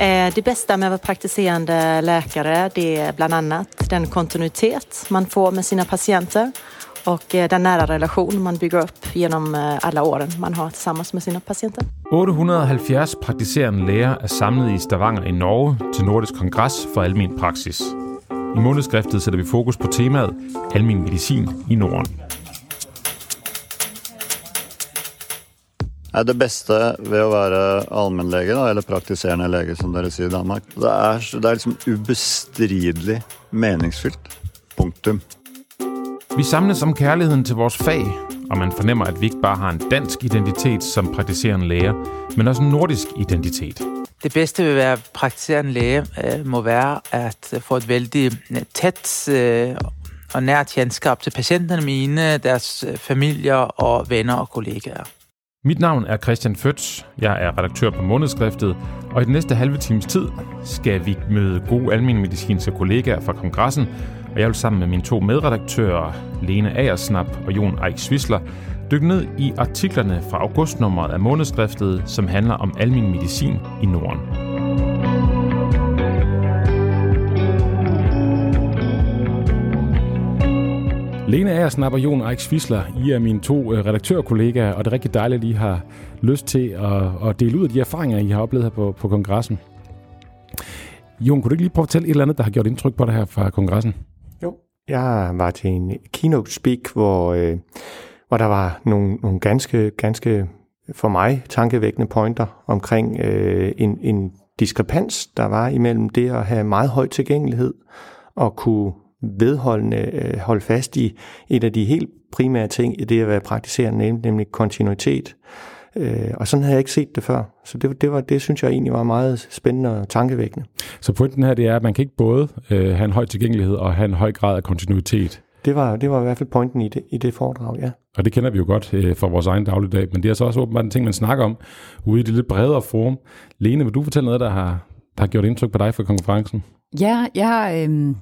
Eh, det bästa med att vara praktiserande läkare det är bland annat den kontinuitet man får med sina patienter och eh, den nära relation man bygger upp genom eh, alla åren man har tillsammans med sina patienter. 870 praktiserende læger er samlet i Stavanger i Norge til Nordisk Kongres for Almen Praksis. I månedskriftet sætter vi fokus på temaet Almen Medicin i Norden. Er det beste ved å være allmennlege, da, eller praktiserende lege, som dere sier i Danmark, det er, det er liksom ubestridelig meningsfylt. Punktum. Vi samles om kærligheden til vores fag, og man fornemmer, at vi ikke bare har en dansk identitet som praktiserende læger, men også en nordisk identitet. Det bedste ved at være praktiserende læge øh, må være at få et vældig øh, tæt øh, og nært kendskab til patienterne mine, deres øh, familier og venner og kollegaer. Mit navn er Christian Føtz. Jeg er redaktør på Månedskriftet, og i den næste halve times tid skal vi møde gode alminmedicinske kollegaer fra kongressen, og jeg vil sammen med mine to medredaktører, Lene Aersnap og Jon Eik Swisler, dykke ned i artiklerne fra augustnummeret af Månedskriftet, som handler om almen medicin i Norden. Lene Agersnap og Jon Eik Svisler, I er mine to øh, redaktørkollegaer, og det er rigtig dejligt, at I har lyst til at, at dele ud af de erfaringer, I har oplevet her på, på kongressen. Jon, kunne du ikke lige prøve at fortælle et eller andet, der har gjort indtryk på dig her fra kongressen? Jo, jeg var til en keynote speak, hvor, øh, hvor der var nogle, nogle ganske, ganske for mig tankevækkende pointer omkring øh, en, en diskrepans, der var imellem det at have meget høj tilgængelighed og kunne vedholdende øh, holde fast i et af de helt primære ting i det at være praktiserende, nemlig kontinuitet. Øh, og sådan havde jeg ikke set det før. Så det, det, var, det synes jeg egentlig var meget spændende og tankevækkende. Så pointen her det er, at man kan ikke både øh, have en høj tilgængelighed og have en høj grad af kontinuitet. Det var, det var i hvert fald pointen i det, i det foredrag, ja. Og det kender vi jo godt øh, fra vores egen dagligdag, men det er så også åbenbart en ting, man snakker om ude i det lidt bredere forum. Lene, vil du fortælle noget, der har, der har gjort indtryk på dig fra konferencen? Ja, jeg øh,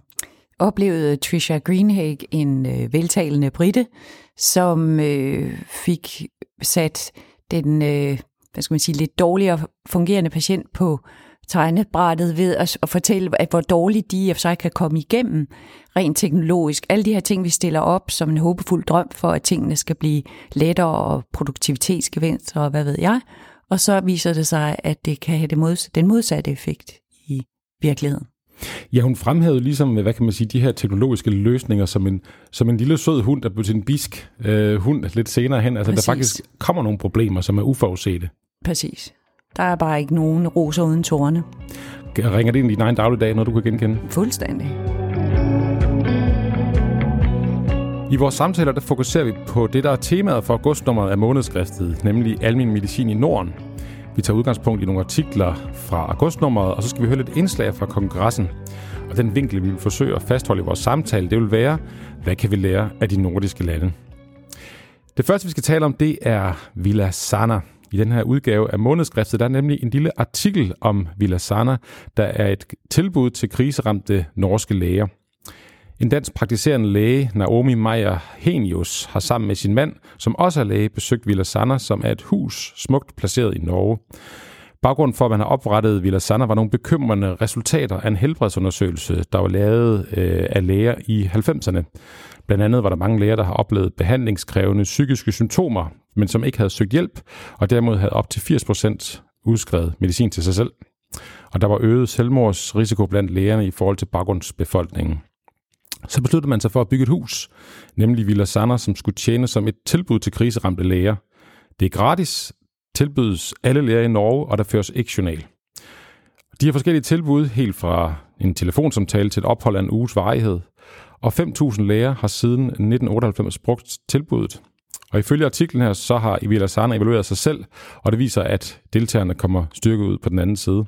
oplevede Trisha Greenhage, en øh, veltalende britte, som øh, fik sat den øh, hvad skal man sige, lidt dårligere fungerende patient på tegnebrættet ved at, at fortælle, at hvor dårligt de for sig kan komme igennem rent teknologisk. Alle de her ting, vi stiller op som en håbefuld drøm for, at tingene skal blive lettere og produktivitetsgevinst og hvad ved jeg. Og så viser det sig, at det kan have det mods- den modsatte effekt i virkeligheden. Ja, hun fremhævede ligesom, hvad kan man sige, de her teknologiske løsninger som en, som en lille sød hund, der blev til en bisk øh, hund lidt senere hen. Altså, Præcis. der faktisk kommer nogle problemer, som er uforudsete. Præcis. Der er bare ikke nogen roser uden tårne. Ringer det ind i din egen dagligdag, når du kan genkende? Fuldstændig. I vores samtaler der fokuserer vi på det, der er temaet for augustnummeret af månedskriftet, nemlig almen medicin i Norden. Vi tager udgangspunkt i nogle artikler fra augustnummeret, og så skal vi høre lidt indslag fra kongressen. Og den vinkel, vi vil forsøge at fastholde i vores samtale, det vil være, hvad kan vi lære af de nordiske lande? Det første, vi skal tale om, det er Villa Sana. I den her udgave af månedskriftet, der er nemlig en lille artikel om Villa Sana, der er et tilbud til kriseramte norske læger. En dansk praktiserende læge, Naomi Meyer Henius, har sammen med sin mand, som også er læge, besøgt Villa Sanna, som er et hus smukt placeret i Norge. Baggrunden for, at man har oprettet Villa Sanna, var nogle bekymrende resultater af en helbredsundersøgelse, der var lavet øh, af læger i 90'erne. Blandt andet var der mange læger, der har oplevet behandlingskrævende psykiske symptomer, men som ikke havde søgt hjælp, og derimod havde op til 80% udskrevet medicin til sig selv. Og der var øget selvmordsrisiko blandt lægerne i forhold til baggrundsbefolkningen. Så besluttede man sig for at bygge et hus, nemlig Villa Sander, som skulle tjene som et tilbud til kriseramte læger. Det er gratis, tilbydes alle læger i Norge, og der føres ikke journal. De har forskellige tilbud, helt fra en telefonsamtale til et ophold af en uges varighed. Og 5.000 læger har siden 1998 brugt tilbuddet. Og ifølge artiklen her, så har Villa Sanna evalueret sig selv, og det viser, at deltagerne kommer styrket ud på den anden side.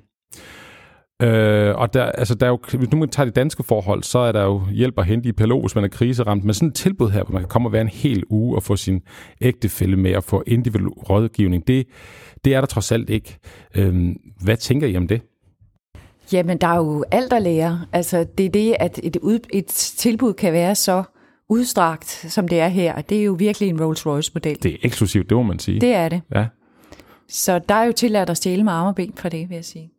Øh, og der, altså, der er jo, hvis nu man tager de danske forhold, så er der jo hjælp at hente i PLO, hvis man er kriseramt. Men sådan et tilbud her, hvor man kan komme og være en hel uge og få sin ægtefælle med og få individuel rådgivning, det, det er der trods alt ikke. Øh, hvad tænker I om det? Jamen, der er jo alt at lære. Altså, det er det, at et, ud, et tilbud kan være så udstrakt, som det er her. Det er jo virkelig en Rolls-Royce-model. Det er eksklusivt, det må man sige. Det er det. Ja. Så der er jo tilladt at stjæle med arme og ben fra det, vil jeg sige.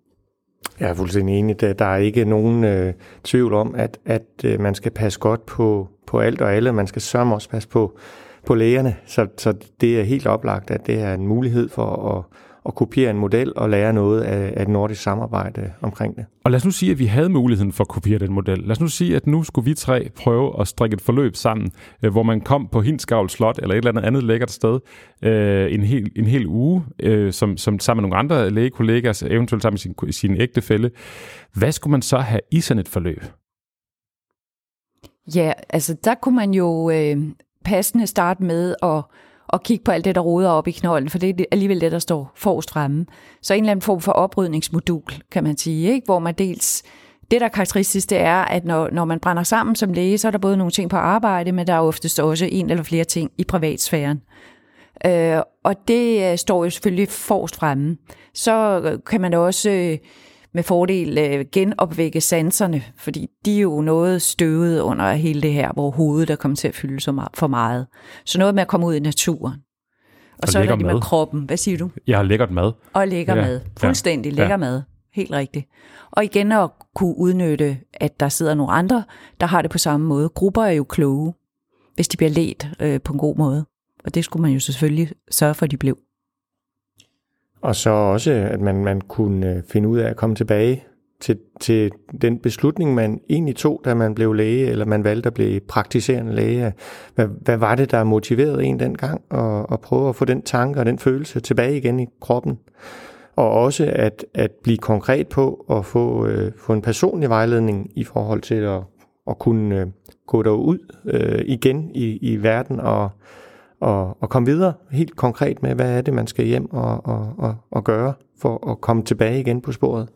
Jeg er fuldstændig enig. Der er ikke nogen øh, tvivl om, at, at øh, man skal passe godt på, på alt og alle. Man skal sørge også passe på, på lægerne. Så, så det er helt oplagt, at det er en mulighed for at, at kopiere en model og lære noget af, af et nordisk samarbejde omkring det. Og lad os nu sige, at vi havde muligheden for at kopiere den model. Lad os nu sige, at nu skulle vi tre prøve at strikke et forløb sammen, øh, hvor man kom på Hinskavl Slot eller et eller andet andet lækkert sted øh, en, hel, en hel uge, øh, som, som sammen med nogle andre lægekollegaer, eventuelt sammen med sin, sin ægtefælle. Hvad skulle man så have i sådan et forløb? Ja, altså der kunne man jo øh, passende starte med at og kigge på alt det, der roder op i knolden, for det er alligevel det, der står forrest fremme. Så en eller anden form for oprydningsmodul, kan man sige, ikke? hvor man dels det, der er karakteristisk, det er, at når, når man brænder sammen som læge, så er der både nogle ting på arbejde, men der er oftest også en eller flere ting i privatsfæren. Øh, og det øh, står jo selvfølgelig forrest fremme. Så øh, kan man også øh, med fordel øh, genopvække sanserne, fordi de er jo noget støvet under hele det her, hvor hovedet er kommet til at fylde så meget, for meget. Så noget med at komme ud i naturen. Og, og så er det med kroppen. Hvad siger du? Jeg har lækkert mad. Og lækker ja. mad. Fuldstændig ja. lækker ja. mad. Helt rigtigt. Og igen at kunne udnytte, at der sidder nogle andre, der har det på samme måde. Grupper er jo kloge, hvis de bliver let øh, på en god måde. Og det skulle man jo selvfølgelig sørge for, at de blev. Og så også, at man, man kunne øh, finde ud af at komme tilbage til, til den beslutning, man egentlig tog, da man blev læge, eller man valgte at blive praktiserende læge. Hvad, hvad var det, der motiverede en dengang at, at prøve at få den tanke og den følelse tilbage igen i kroppen? Og også at, at blive konkret på at få, øh, få en personlig vejledning i forhold til at, at kunne øh, gå derud øh, igen i, i verden og, og, og komme videre helt konkret med, hvad er det, man skal hjem og, og, og, og gøre for at komme tilbage igen på sporet.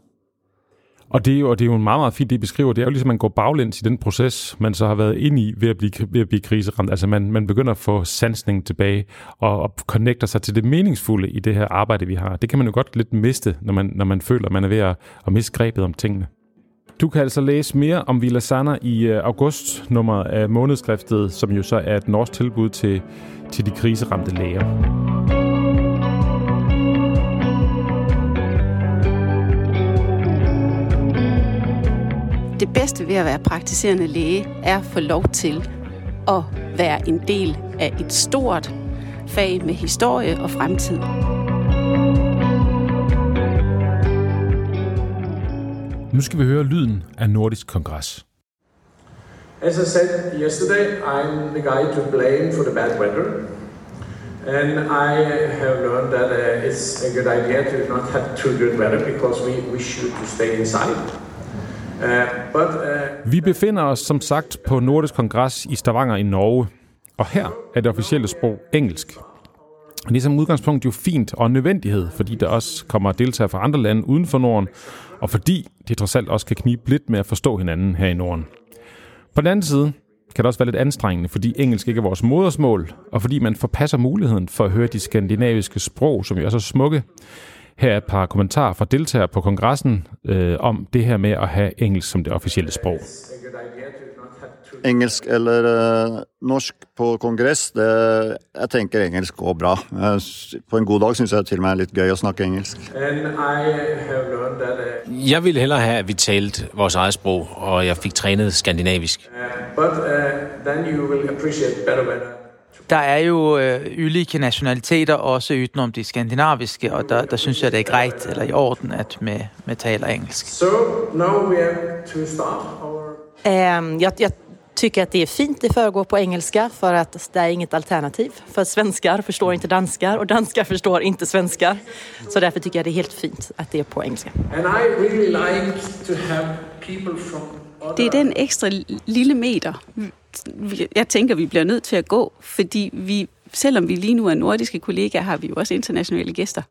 Og det, er jo, og det er jo en meget, meget fint, det I beskriver. Det er jo ligesom, at man går baglæns i den proces, man så har været ind i ved at blive, ved at blive kriseramt. Altså man, man begynder at få sansningen tilbage og, og connecter sig til det meningsfulde i det her arbejde, vi har. Det kan man jo godt lidt miste, når man, når man føler, at man er ved at, at miste grebet om tingene. Du kan altså læse mere om Villa Sana i øh, august-nummeret af månedskriftet, som jo så er et norsk tilbud til, til de kriseramte læger. Det bedste ved at være praktiserende læge er at få lov til at være en del af et stort fag med historie og fremtid. Nu skal vi høre lyden af Nordisk Kongres. As I said yesterday, I'm the guy to blame for the bad weather. And I have learned that uh, it's a good idea to not have too good weather because we, we should to stay inside. Uh, but, uh, vi befinder os som sagt på Nordisk Kongres i Stavanger i Norge. Og her er det officielle sprog engelsk. Det er som udgangspunkt jo fint og en nødvendighed, fordi der også kommer deltagere fra andre lande uden for Norden, og fordi det trods alt også kan knibe lidt med at forstå hinanden her i Norden. På den anden side kan det også være lidt anstrengende, fordi engelsk ikke er vores modersmål, og fordi man forpasser muligheden for at høre de skandinaviske sprog, som jo er så smukke. Her er et par kommentarer fra deltagere på kongressen øh, om det her med at have engelsk som det officielle sprog engelsk eller uh, norsk på kongress, det, jeg tenker engelsk går bra. På en god dag syns jeg til og med er litt gøy å snakke engelsk. Jeg ville hellere have, at vi talte vores eget sprog, og jeg fik trænet skandinavisk. But, uh, der er jo øh, ulike nationaliteter, også utenom de skandinaviske, og der, der synes jeg, det er greit eller i orden, at vi, vi taler engelsk. So, now we have to start our... Um, jeg, jeg tycker att det är fint det föregår på engelska för att det är inget alternativ. För svenskar förstår inte danskar och danskar förstår inte svenskar. Så därför tycker jag det är helt fint att det är på engelska. Really like det är den extra lille meter, jeg tænker, vi bliver nødt til at gå, fordi vi, selvom vi lige nu er nordiske kollegaer, har vi jo også internationale gæster.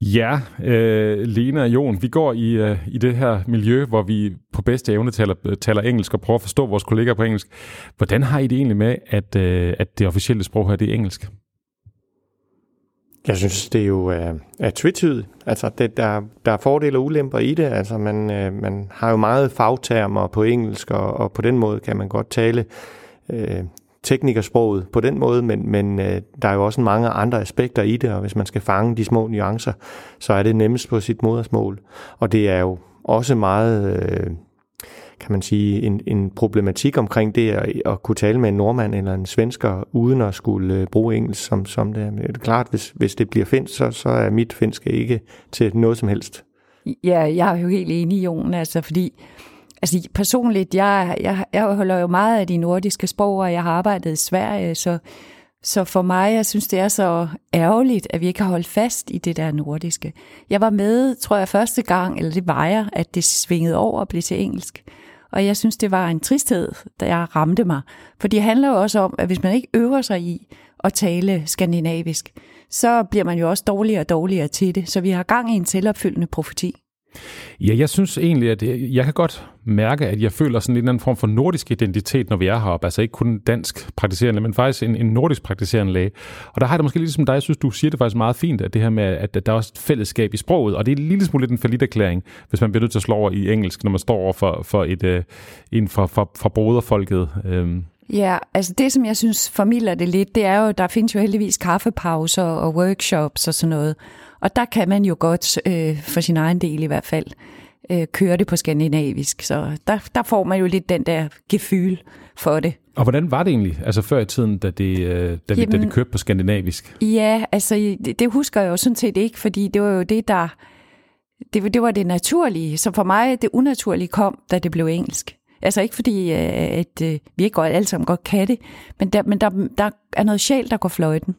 Ja, øh, Lena og Jon, vi går i, øh, i det her miljø, hvor vi på bedste evne taler, øh, taler engelsk og prøver at forstå vores kolleger på engelsk. Hvordan har I det egentlig med, at, øh, at det officielle sprog her, det er engelsk? Jeg synes, det er jo øh, er tvetydigt. Altså, det, der, der er fordele og ulemper i det. Altså, man, øh, man har jo meget fagtermer på engelsk, og, og på den måde kan man godt tale øh, teknikersproget på den måde, men, men øh, der er jo også mange andre aspekter i det, og hvis man skal fange de små nuancer, så er det nemmest på sit modersmål. Og det er jo også meget, øh, kan man sige, en, en problematik omkring det at, at kunne tale med en nordmand eller en svensker, uden at skulle øh, bruge engelsk som, som det. Men det er klart, hvis, hvis det bliver finsk, så, så er mit finske ikke til noget som helst. Ja, jeg er jo helt enig, Jon, altså fordi Altså personligt, jeg, jeg, jeg holder jo meget af de nordiske sprog, og jeg har arbejdet i Sverige, så, så for mig, jeg synes, det er så ærgerligt, at vi ikke har holdt fast i det der nordiske. Jeg var med, tror jeg, første gang, eller det var jeg, at det svingede over og blev til engelsk. Og jeg synes, det var en tristhed, der ramte mig. For det handler jo også om, at hvis man ikke øver sig i at tale skandinavisk, så bliver man jo også dårligere og dårligere til det. Så vi har gang i en selvopfyldende profeti. Ja, jeg synes egentlig, at øh, jeg, kan godt mærke, at jeg føler sådan en eller anden form for nordisk identitet, når vi er heroppe. Altså ikke kun dansk praktiserende, men faktisk en, en nordisk praktiserende læge. Og der har jeg det måske ligesom som dig, jeg synes, du siger det faktisk meget fint, at det her med, at, der er også et fællesskab i sproget, og det er en lille smule lidt en forlitterklæring, hvis man bliver nødt til at slå over i engelsk, når man står over for, for et, uh, en fra, fra, fra broderfolket. Um. Ja, altså det, som jeg synes formidler det lidt, det er jo, der findes jo heldigvis kaffepauser og workshops og sådan noget. Og der kan man jo godt, øh, for sin egen del i hvert fald, øh, køre det på skandinavisk. Så der, der får man jo lidt den der gefyl for det. Og hvordan var det egentlig, altså før i tiden, da det, øh, da, Jamen, da det kørte på skandinavisk? Ja, altså det, det husker jeg jo sådan set ikke, fordi det var jo det, der... Det, det var det naturlige. Så for mig, det unaturlige kom, da det blev engelsk. Altså ikke fordi, øh, at, at vi ikke alle sammen godt kan det, men der, men der, der er noget sjæl, der går fløjten.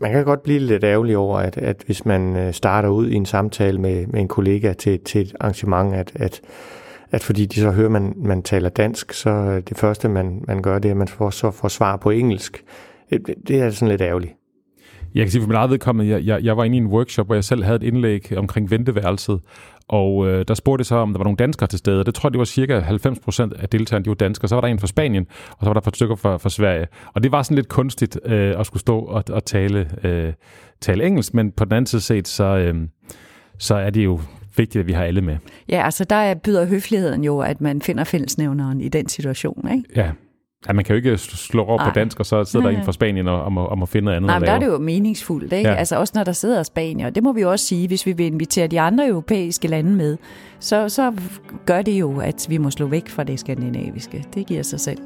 Man kan godt blive lidt ærgerlig over, at, at hvis man øh, starter ud i en samtale med, med en kollega til, til et arrangement, at, at, at fordi de så hører, man, man taler dansk, så det første, man, man gør, det er, at man får, så får svar på engelsk. Det, det er sådan lidt ærgerligt. Jeg kan sige for min eget vedkommende, jeg, jeg, jeg var inde i en workshop, hvor jeg selv havde et indlæg omkring venteværelset, og øh, der spurgte jeg så, om der var nogle danskere til stede. Det tror jeg, det var cirka 90 procent af deltagerne, de var danskere. Så var der en fra Spanien, og så var der et par stykker fra, fra Sverige. Og det var sådan lidt kunstigt øh, at skulle stå og, og tale, øh, tale engelsk, men på den anden side set, så, øh, så er det jo vigtigt, at vi har alle med. Ja, altså der byder høfligheden jo, at man finder fællesnævneren i den situation, ikke? Ja, Ja, man kan jo ikke slå over Ej. på dansk, og så sidder der en fra Spanien og, må, og må finde noget andet Nej, men der er det jo meningsfuldt, ikke? Ja. Altså også når der sidder spanier. Det må vi jo også sige, hvis vi vil invitere de andre europæiske lande med, så, så gør det jo, at vi må slå væk fra det skandinaviske. Det giver sig selv.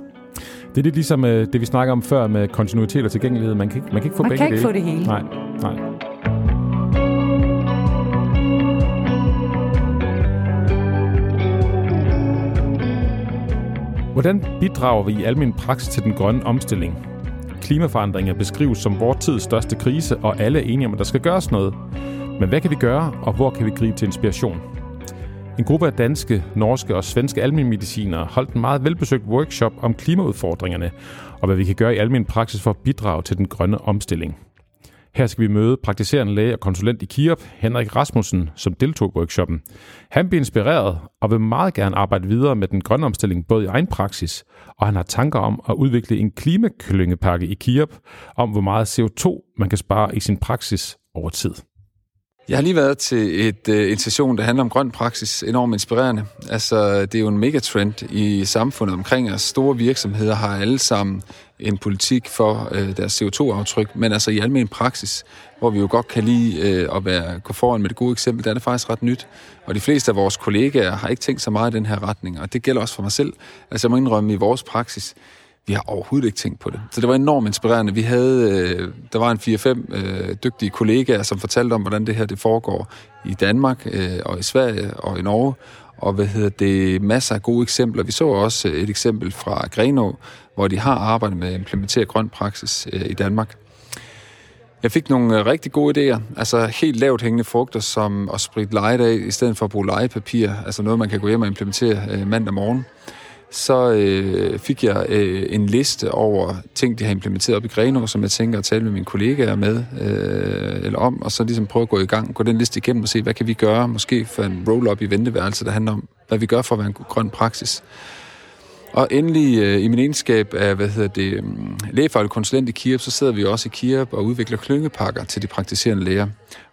Det er lidt ligesom uh, det, vi snakker om før med kontinuitet og tilgængelighed. Man kan, man kan ikke få man begge kan ikke det. få det hele. Nej, nej. Hvordan bidrager vi i almindelig praksis til den grønne omstilling? Klimaforandringer beskrives som vores tids største krise, og alle er enige om, at der skal gøres noget. Men hvad kan vi gøre, og hvor kan vi gribe til inspiration? En gruppe af danske, norske og svenske almindelige holdt en meget velbesøgt workshop om klimaudfordringerne, og hvad vi kan gøre i almindelig praksis for at bidrage til den grønne omstilling. Her skal vi møde praktiserende læge og konsulent i Kiop, Henrik Rasmussen, som deltog i workshoppen. Han bliver inspireret og vil meget gerne arbejde videre med den grønne omstilling både i egen praksis, og han har tanker om at udvikle en klimaklyngepakke i Kiop om, hvor meget CO2 man kan spare i sin praksis over tid. Jeg har lige været til et, øh, en session, der handler om grøn praksis. Enormt inspirerende. Altså, det er jo en megatrend i samfundet omkring os. Store virksomheder har alle sammen en politik for øh, deres CO2-aftryk, men altså i almen praksis, hvor vi jo godt kan lide øh, at være, gå foran med det gode eksempel, der er det faktisk ret nyt. Og de fleste af vores kollegaer har ikke tænkt så meget i den her retning, og det gælder også for mig selv. Altså jeg må indrømme, i vores praksis, vi har overhovedet ikke tænkt på det. Så det var enormt inspirerende. Vi havde, øh, der var en 4-5 øh, dygtige kollegaer, som fortalte om, hvordan det her det foregår i Danmark øh, og i Sverige og i Norge. Og hvad hedder det, masser af gode eksempler. Vi så også øh, et eksempel fra Grenå, hvor de har arbejdet med at implementere grøn praksis øh, i Danmark. Jeg fik nogle øh, rigtig gode idéer, altså helt lavt hængende frugter, som at spritte leje af, i stedet for at bruge legepapir, altså noget, man kan gå hjem og implementere øh, mandag morgen så øh, fik jeg øh, en liste over ting, de har implementeret op i Grenå, som jeg tænker at tale med mine kollegaer med, øh, eller om, og så ligesom prøve at gå i gang, gå den liste igennem og se, hvad kan vi gøre, måske for en roll-up i venteværelset, der handler om, hvad vi gør for at være en grøn praksis. Og endelig øh, i min egenskab af hvad hedder det, um, lægefaglig konsulent i KIRP, så sidder vi også i KIRP og udvikler klyngepakker til de praktiserende læger.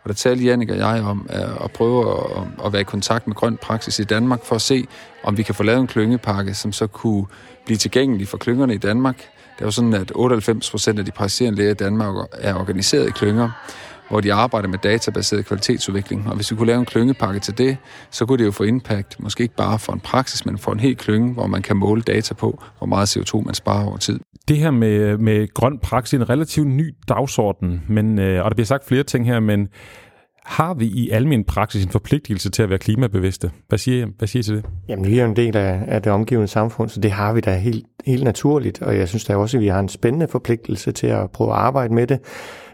Og der talte Jannik og jeg om at, at prøve at, at være i kontakt med grøn praksis i Danmark for at se, om vi kan få lavet en klyngepakke, som så kunne blive tilgængelig for klyngerne i Danmark. Det er jo sådan, at 98 procent af de praktiserende læger i Danmark er organiseret i klynger, hvor de arbejder med databaseret kvalitetsudvikling. Og hvis vi kunne lave en klyngepakke til det, så kunne det jo få impact, måske ikke bare for en praksis, men for en hel klynge, hvor man kan måle data på, hvor meget CO2 man sparer over tid. Det her med, med grøn praksis er en relativt ny dagsorden, men, øh, og der bliver sagt flere ting her, men har vi i almen praksis en forpligtelse til at være klimabevidste? Hvad siger, hvad siger I til det? Jamen, vi er jo en del af, af det omgivende samfund, så det har vi da helt, helt naturligt. Og jeg synes da også, at vi har en spændende forpligtelse til at prøve at arbejde med det,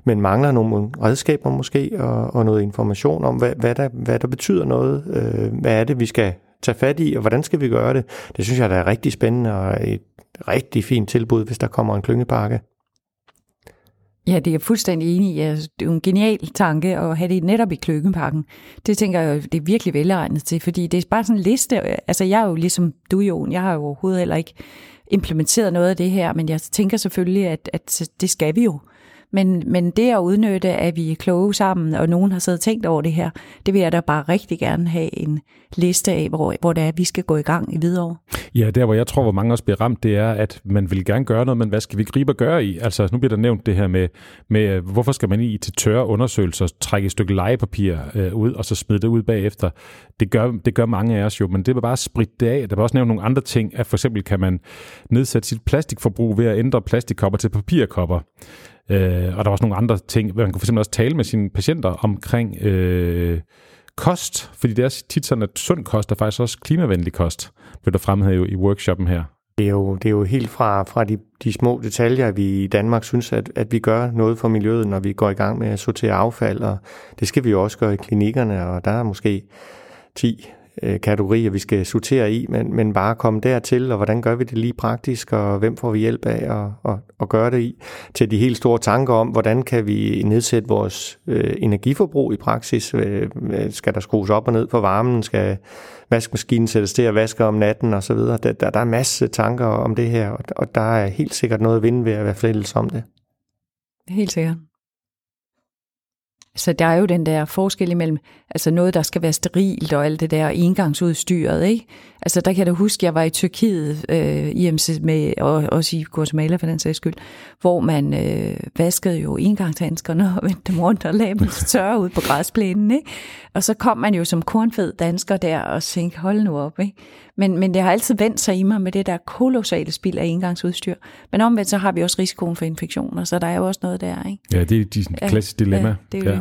men mangler nogle redskaber måske, og, og noget information om, hvad, hvad, der, hvad der betyder noget. Øh, hvad er det, vi skal tage fat i, og hvordan skal vi gøre det? Det synes jeg, der er rigtig spændende og et rigtig fint tilbud, hvis der kommer en klyngepakke. Ja, det er jeg fuldstændig enig i. Altså, det er jo en genial tanke at have det netop i kløkkenpakken. Det tænker jeg, det er virkelig velegnet til, fordi det er bare sådan en liste. Altså, jeg er jo ligesom du, Jon. Jeg har jo overhovedet heller ikke implementeret noget af det her, men jeg tænker selvfølgelig, at, at det skal vi jo. Men, men det at udnytte, at vi er kloge sammen, og nogen har siddet og tænkt over det her, det vil jeg da bare rigtig gerne have en liste af, hvor, hvor det er, vi skal gå i gang i videre. Ja, der hvor jeg tror, hvor mange også bliver ramt, det er, at man vil gerne gøre noget, men hvad skal vi gribe at gøre i? Altså nu bliver der nævnt det her med, med øh, hvorfor skal man i til tørre undersøgelser, trække et stykke legepapir øh, ud, og så smide det ud bagefter. Det gør, det gør mange af os jo, men det vil bare spritte det af. Der var også nævnt nogle andre ting, at for eksempel kan man nedsætte sit plastikforbrug ved at ændre plastikkopper til papirkopper. Øh, og der var også nogle andre ting. Man kunne fx også tale med sine patienter omkring øh, kost, fordi det er tit sådan, at sund kost er faktisk også klimavenlig kost, blev der fremhævet i workshoppen her. Det er jo, det er jo helt fra, fra de, de små detaljer, vi i Danmark synes, at, at vi gør noget for miljøet, når vi går i gang med at sortere affald, og det skal vi jo også gøre i klinikkerne, og der er måske 10 øh, kategorier, vi skal sortere i, men, men bare komme dertil, og hvordan gør vi det lige praktisk, og hvem får vi hjælp af at, at, at gøre det i, til de helt store tanker om, hvordan kan vi nedsætte vores øh, energiforbrug i praksis. Øh, øh skal der skrues op og ned for varmen? Skal vaskemaskinen sættes til at vaske om natten osv.? Der, der, der er masser masse tanker om det her, og, og der er helt sikkert noget at vinde ved at være fælles om det. Helt sikkert. Så der er jo den der forskel imellem, altså noget, der skal være sterilt og alt det der engangsudstyret, ikke? Altså der kan jeg da huske, jeg var i Tyrkiet, øh, IMC med, og også i Guatemala for den sags skyld, hvor man øh, vaskede jo engangshandskerne og vendte dem rundt og lagde dem tørre ud på græsplænen, ikke? Og så kom man jo som kornfed dansker der og tænkte, hold nu op, ikke? Men, men det har altid vendt sig i mig med det der kolossale spil af engangsudstyr. Men omvendt så har vi også risikoen for infektioner, så der er jo også noget der, ikke? Ja, det er de klassisk dilemma. Ja, det er ja.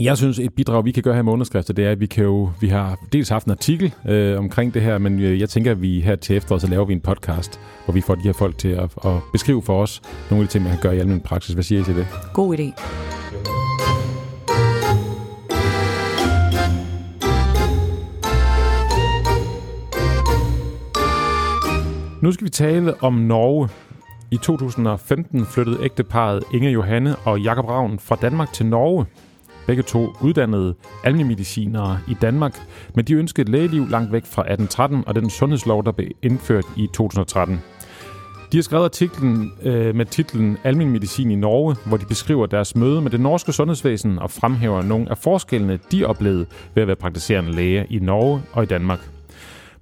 Jeg synes, et bidrag, vi kan gøre her med underskrifter, det er, at vi kan jo, vi har dels haft en artikel øh, omkring det her, men øh, jeg tænker, at vi her til efteråret, så laver vi en podcast, hvor vi får de her folk til at, at beskrive for os nogle af de ting, man kan gøre i almindelig praksis. Hvad siger I til det? God idé. Nu skal vi tale om Norge. I 2015 flyttede ægteparet Inge Johanne og Jakob Ravn fra Danmark til Norge begge to uddannede almindelige i Danmark, men de ønskede et lægeliv langt væk fra 1813 og den sundhedslov, der blev indført i 2013. De har skrevet artiklen øh, med titlen Almin medicin i Norge, hvor de beskriver deres møde med det norske sundhedsvæsen og fremhæver nogle af forskellene, de oplevede ved at være praktiserende læge i Norge og i Danmark.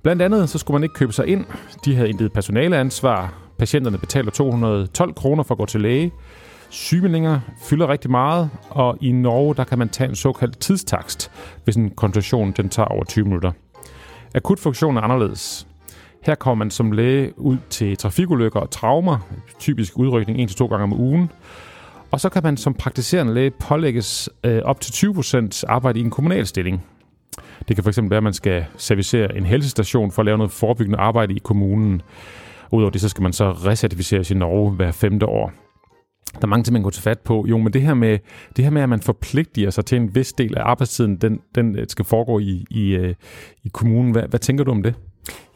Blandt andet så skulle man ikke købe sig ind. De havde intet personaleansvar. Patienterne betaler 212 kroner for at gå til læge. Sygemeldinger fylder rigtig meget, og i Norge der kan man tage en såkaldt tidstakst, hvis en konsultation den tager over 20 minutter. Akutfunktionen er anderledes. Her kommer man som læge ud til trafikulykker og traumer, typisk udrykning 1-2 gange om ugen. Og så kan man som praktiserende læge pålægges øh, op til 20% arbejde i en kommunal stilling. Det kan fx være, at man skal servicere en helsestation for at lave noget forebyggende arbejde i kommunen. Udover det, så skal man så recertificeres i Norge hver femte år. Der er mange ting, man kan tage fat på. Jo, men det her med, det her med at man forpligter sig til en vis del af arbejdstiden, den, den øh, skal foregå i, i, øh, i kommunen. Hvad, hvad tænker du om det?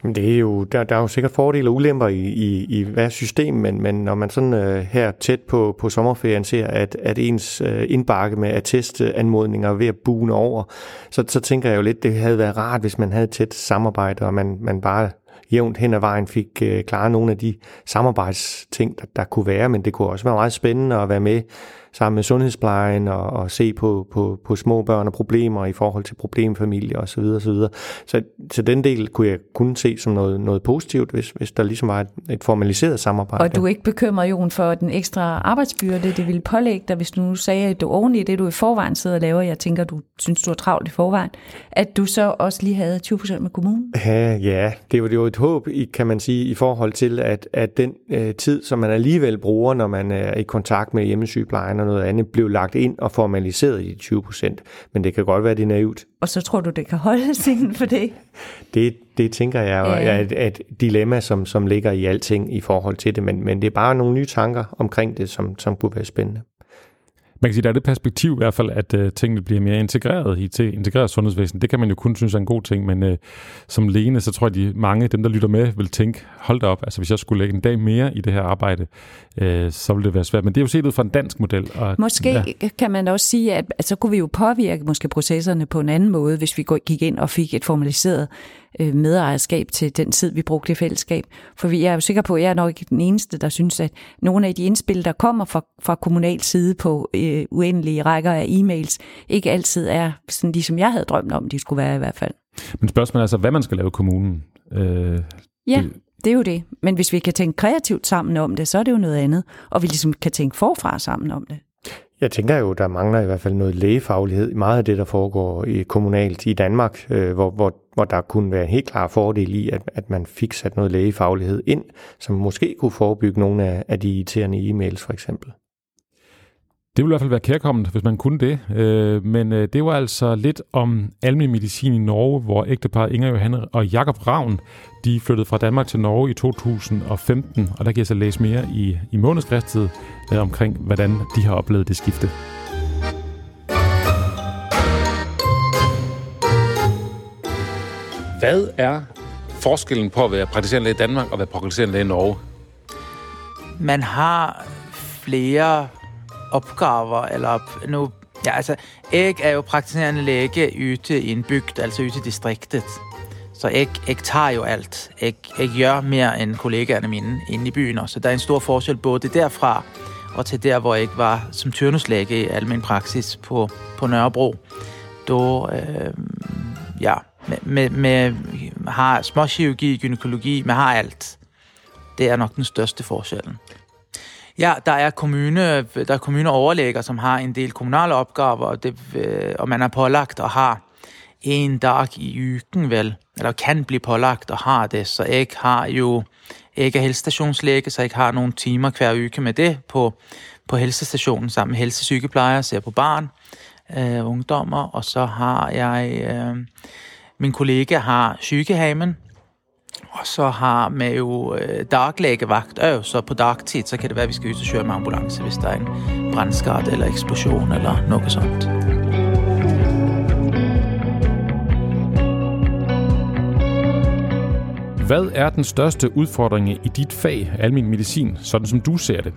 Jamen det er jo, der, der er jo sikkert fordele og ulemper i, i, i hver system, men, men når man sådan øh, her tæt på, på sommerferien ser, at, at ens øh, indbakke med attestanmodninger er ved at bune over, så, så tænker jeg jo lidt, det havde været rart, hvis man havde tæt samarbejde, og man, man bare jævnt hen ad vejen fik øh, klaret nogle af de samarbejdsting, der, der kunne være, men det kunne også være meget spændende at være med sammen med sundhedsplejen og, og se på, på, på små børn og problemer i forhold til problemfamilier osv. Så, så, så, så den del kunne jeg kun se som noget, noget positivt, hvis, hvis der ligesom var et, et formaliseret samarbejde. Og du er ikke bekymret, Jon, for den ekstra arbejdsbyrde, det ville pålægge dig, hvis du nu sagde, at du oven i det, du i forvejen sidder og laver, jeg tænker, du synes, du er travlt i forvejen, at du så også lige havde 20 procent med kommunen? Ja, ja, det var jo et håb, kan man sige, i forhold til, at, at den øh, tid, som man alligevel bruger, når man er i kontakt med hjemmesygeplejen og noget andet, blev lagt ind og formaliseret i de 20 procent. Men det kan godt være, det er naivt. Og så tror du, det kan holdes inden for det? Det, det tænker jeg ja. er et, et dilemma, som, som ligger i alting i forhold til det, men, men det er bare nogle nye tanker omkring det, som, som kunne være spændende. Man kan sige, der er det perspektiv i hvert fald, at uh, tingene bliver mere integreret i til integreret sundhedsvæsen. Det kan man jo kun synes er en god ting, men uh, som Lene, så tror jeg, at de mange dem, der lytter med, vil tænke, hold da op, altså hvis jeg skulle lægge en dag mere i det her arbejde, uh, så ville det være svært. Men det er jo set ud fra en dansk model. Og, måske ja. kan man også sige, at, så kunne vi jo påvirke måske processerne på en anden måde, hvis vi gik ind og fik et formaliseret øh, medejerskab til den tid, vi brugte i fællesskab. For vi er jo sikre på, at jeg er nok ikke den eneste, der synes, at nogle af de indspil, der kommer fra, fra kommunal side på øh, uendelige rækker af e-mails, ikke altid er sådan de, som jeg havde drømt om, de skulle være i hvert fald. Men spørgsmålet er altså, hvad man skal lave i kommunen. Øh, ja. Det, det er jo det. Men hvis vi kan tænke kreativt sammen om det, så er det jo noget andet. Og vi ligesom kan tænke forfra sammen om det. Jeg tænker jo, der mangler i hvert fald noget lægefaglighed i meget af det, der foregår i kommunalt i Danmark, øh, hvor, hvor, hvor der kunne være en helt klar fordel i, at, at man fik sat noget lægefaglighed ind, som måske kunne forebygge nogle af, af de irriterende e-mails for eksempel. Det ville i hvert fald være kærkommet, hvis man kunne det. Øh, men øh, det var altså lidt om almindelig medicin i Norge, hvor ægteparet Inger Johanne og Jakob Ravn, de flyttede fra Danmark til Norge i 2015, og der kan jeg så læse mere i, i månedskriftet øh, omkring, hvordan de har oplevet det skifte. Hvad er forskellen på at være praktiserende læge i Danmark og være praktiserende læge i Norge? Man har flere opgaver, eller nu... Ja, altså, jeg er jo praktiserende læge ute i en bygd, altså ute i distriktet. Så jeg, jeg tager jo alt. Jeg, jeg gør mere end kollegaerne mine inde i byen også. Så der er en stor forskel både derfra og til der, hvor jeg var som turnuslæge i almen praksis på, på Nørrebro. Da, øh, ja, med, med, med har småkirurgi, gynækologi, med har alt. Det er nok den største forskellen. Ja, der er kommune, der er kommuneoverlægger, som har en del kommunale opgaver, og, det, øh, og man er pålagt at have en dag i uken vel, eller kan blive pålagt og har det, så jeg har jo ikke er helsestationslæge, så jeg har nogle timer hver uke med det på, på helsestationen sammen med helsesygeplejer, ser på barn, øh, ungdommer, og så har jeg, øh, min kollega har sygehamen, og så har man jo øh, daglægevagt, øh, så på dagtid, så kan det være, at vi skal ud og køre med ambulance, hvis der er en brandskade eller eksplosion eller noget sånt. Hvad er den største udfordring i dit fag, almen medicin, sådan som du ser det?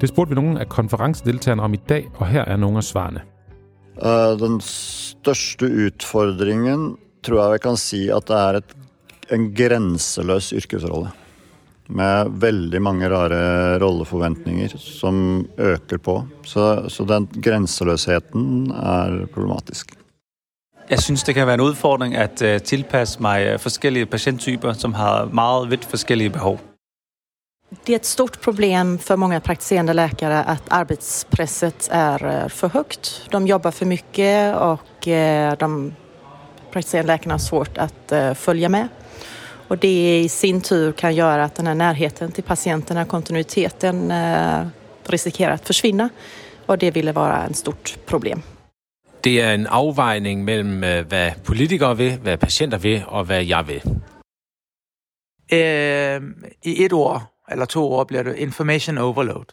Det spurgte vi nogle af konferencedeltagerne om i dag, og her er nogle af svarene. Uh, den største udfordringen tror jeg, vi kan sige, at det er et, en grænseløs yrkesrolle. Med veldig mange rare rolleforventninger som øker på. Så, så den grænseløsheden er problematisk. Jeg synes, det kan være en udfordring at uh, tilpasse mig øh, forskellige patienttyper, som har meget vidt forskellige behov. Det är ett stort problem för många praktiserande läkare att arbetspresset är eh, för högt. De jobbar för mycket och de praktiserande läkarna har svårt att följa med. Och det i sin tur kan göra att den här närheten till patienterna, kontinuiteten riskerar att försvinna. Och det ville vara en stort problem. Det er en afvejning mellem, øh, hvad politikere vil, hvad patienter vil, og hvad jeg vil. Øh, I et ord, eller to ord, bliver det information overload.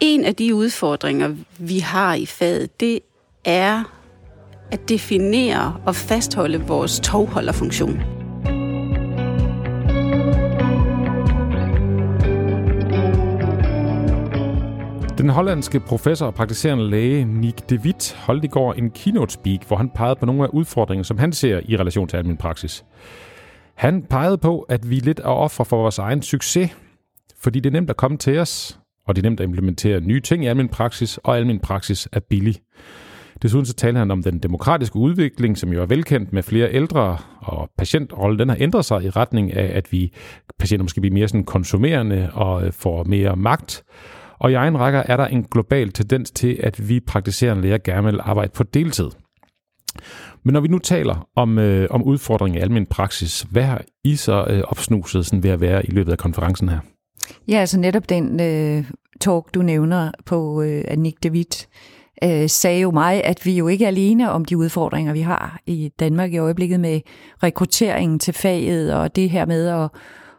En af de udfordringer, vi har i faget, det er at definere og fastholde vores tovholderfunktion. Den hollandske professor og praktiserende læge Nick de Witt holdt i går en keynote speak, hvor han pegede på nogle af udfordringerne, som han ser i relation til almindelig praksis. Han pegede på, at vi lidt er ofre for vores egen succes, fordi det er nemt at komme til os, og det er nemt at implementere nye ting i almen praksis, og almen praksis er billig. Desuden så taler han om den demokratiske udvikling, som jo er velkendt med flere ældre, og patientrollen den har ændret sig i retning af, at vi patienter måske bliver mere sådan konsumerende og øh, får mere magt. Og i egen rækker er der en global tendens til, at vi praktiserende læger gerne vil arbejde på deltid. Men når vi nu taler om, øh, om udfordringer i almindelig praksis, hvad har I så øh, opsnuset sådan ved at være i løbet af konferencen her? Ja, altså netop den øh, talk, du nævner på øh, Annik David, øh, sagde jo mig, at vi jo ikke er alene om de udfordringer, vi har i Danmark i øjeblikket med rekrutteringen til faget og det her med at,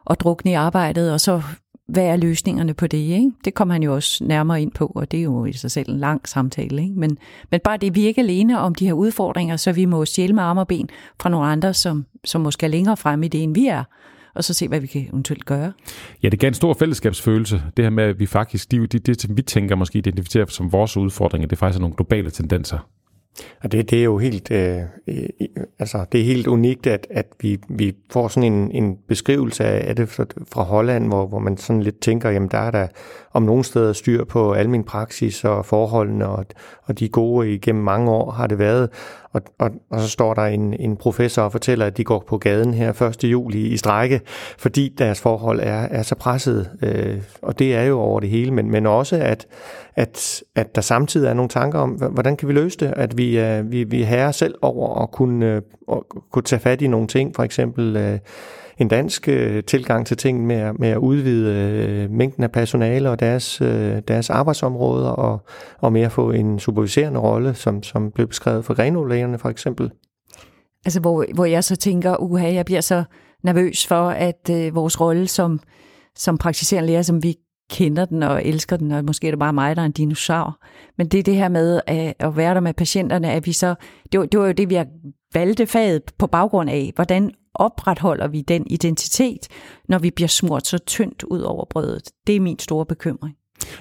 at drukne i arbejdet, og så hvad er løsningerne på det? Ikke? Det kommer han jo også nærmere ind på, og det er jo i sig selv en lang samtale. Ikke? Men, men bare det, vi er ikke alene om de her udfordringer, så vi må stjæle med arme og ben fra nogle andre, som, som måske er længere fremme i det, end vi er og så se, hvad vi kan eventuelt gøre. Ja, det gav en stor fællesskabsfølelse, det her med, at vi faktisk, det, det, det som vi tænker måske identificerer som vores udfordringer, det er faktisk nogle globale tendenser. Og det, det er jo helt, øh, altså, det er helt unikt, at, at vi, vi får sådan en, en beskrivelse af det fra, fra Holland, hvor, hvor man sådan lidt tænker, jamen der er der om nogle steder styr på almen praksis og forholdene, og, og de gode igennem mange år har det været. Og, og, og så står der en, en professor og fortæller, at de går på gaden her 1. juli i strække, fordi deres forhold er, er så presset. Øh, og det er jo over det hele, men, men også, at, at, at der samtidig er nogle tanker om, hvordan kan vi løse det? At vi, øh, vi, vi herrer herre selv over at kunne, øh, at kunne tage fat i nogle ting, for eksempel... Øh, en dansk øh, tilgang til ting med, med at udvide øh, mængden af personale og deres, øh, deres arbejdsområder, og, og med at få en superviserende rolle, som, som blev beskrevet for grenolagerne for eksempel. Altså hvor, hvor jeg så tænker, uha, jeg bliver så nervøs for, at øh, vores rolle som, som praktiserende lærer, som vi kender den og elsker den, og måske er det bare mig, der er en dinosaur. Men det er det her med at, at være der med patienterne, at vi så, det var, det var jo det, vi har valgte faget på baggrund af, hvordan opretholder vi den identitet, når vi bliver smurt så tyndt ud over brødet. Det er min store bekymring.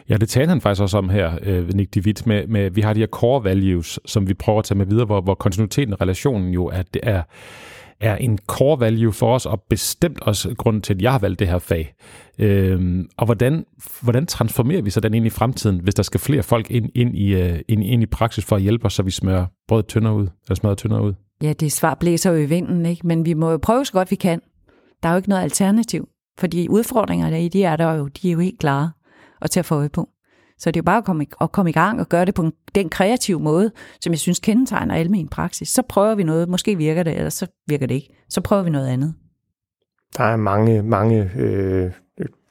Ja, det taler han faktisk også om her, øh, Nick DeWitt, med, med, vi har de her core values, som vi prøver at tage med videre, hvor, hvor kontinuiteten i relationen jo er, det er, er en core value for os, og bestemt også grund til, at jeg har valgt det her fag. Øhm, og hvordan, hvordan transformerer vi så den ind i fremtiden, hvis der skal flere folk ind, ind, i, øh, ind, ind i praksis for at hjælpe os, så vi smører brød tyndere ud, eller smører tyndere ud? Ja, det svar blæser jo i vinden, ikke? men vi må jo prøve så godt vi kan. Der er jo ikke noget alternativ, fordi udfordringerne i de er der jo, de er jo helt klare og til at få øje på. Så det er jo bare at komme, at komme i gang og gøre det på den kreative måde, som jeg synes kendetegner almen praksis. Så prøver vi noget, måske virker det, eller så virker det ikke. Så prøver vi noget andet. Der er mange, mange øh,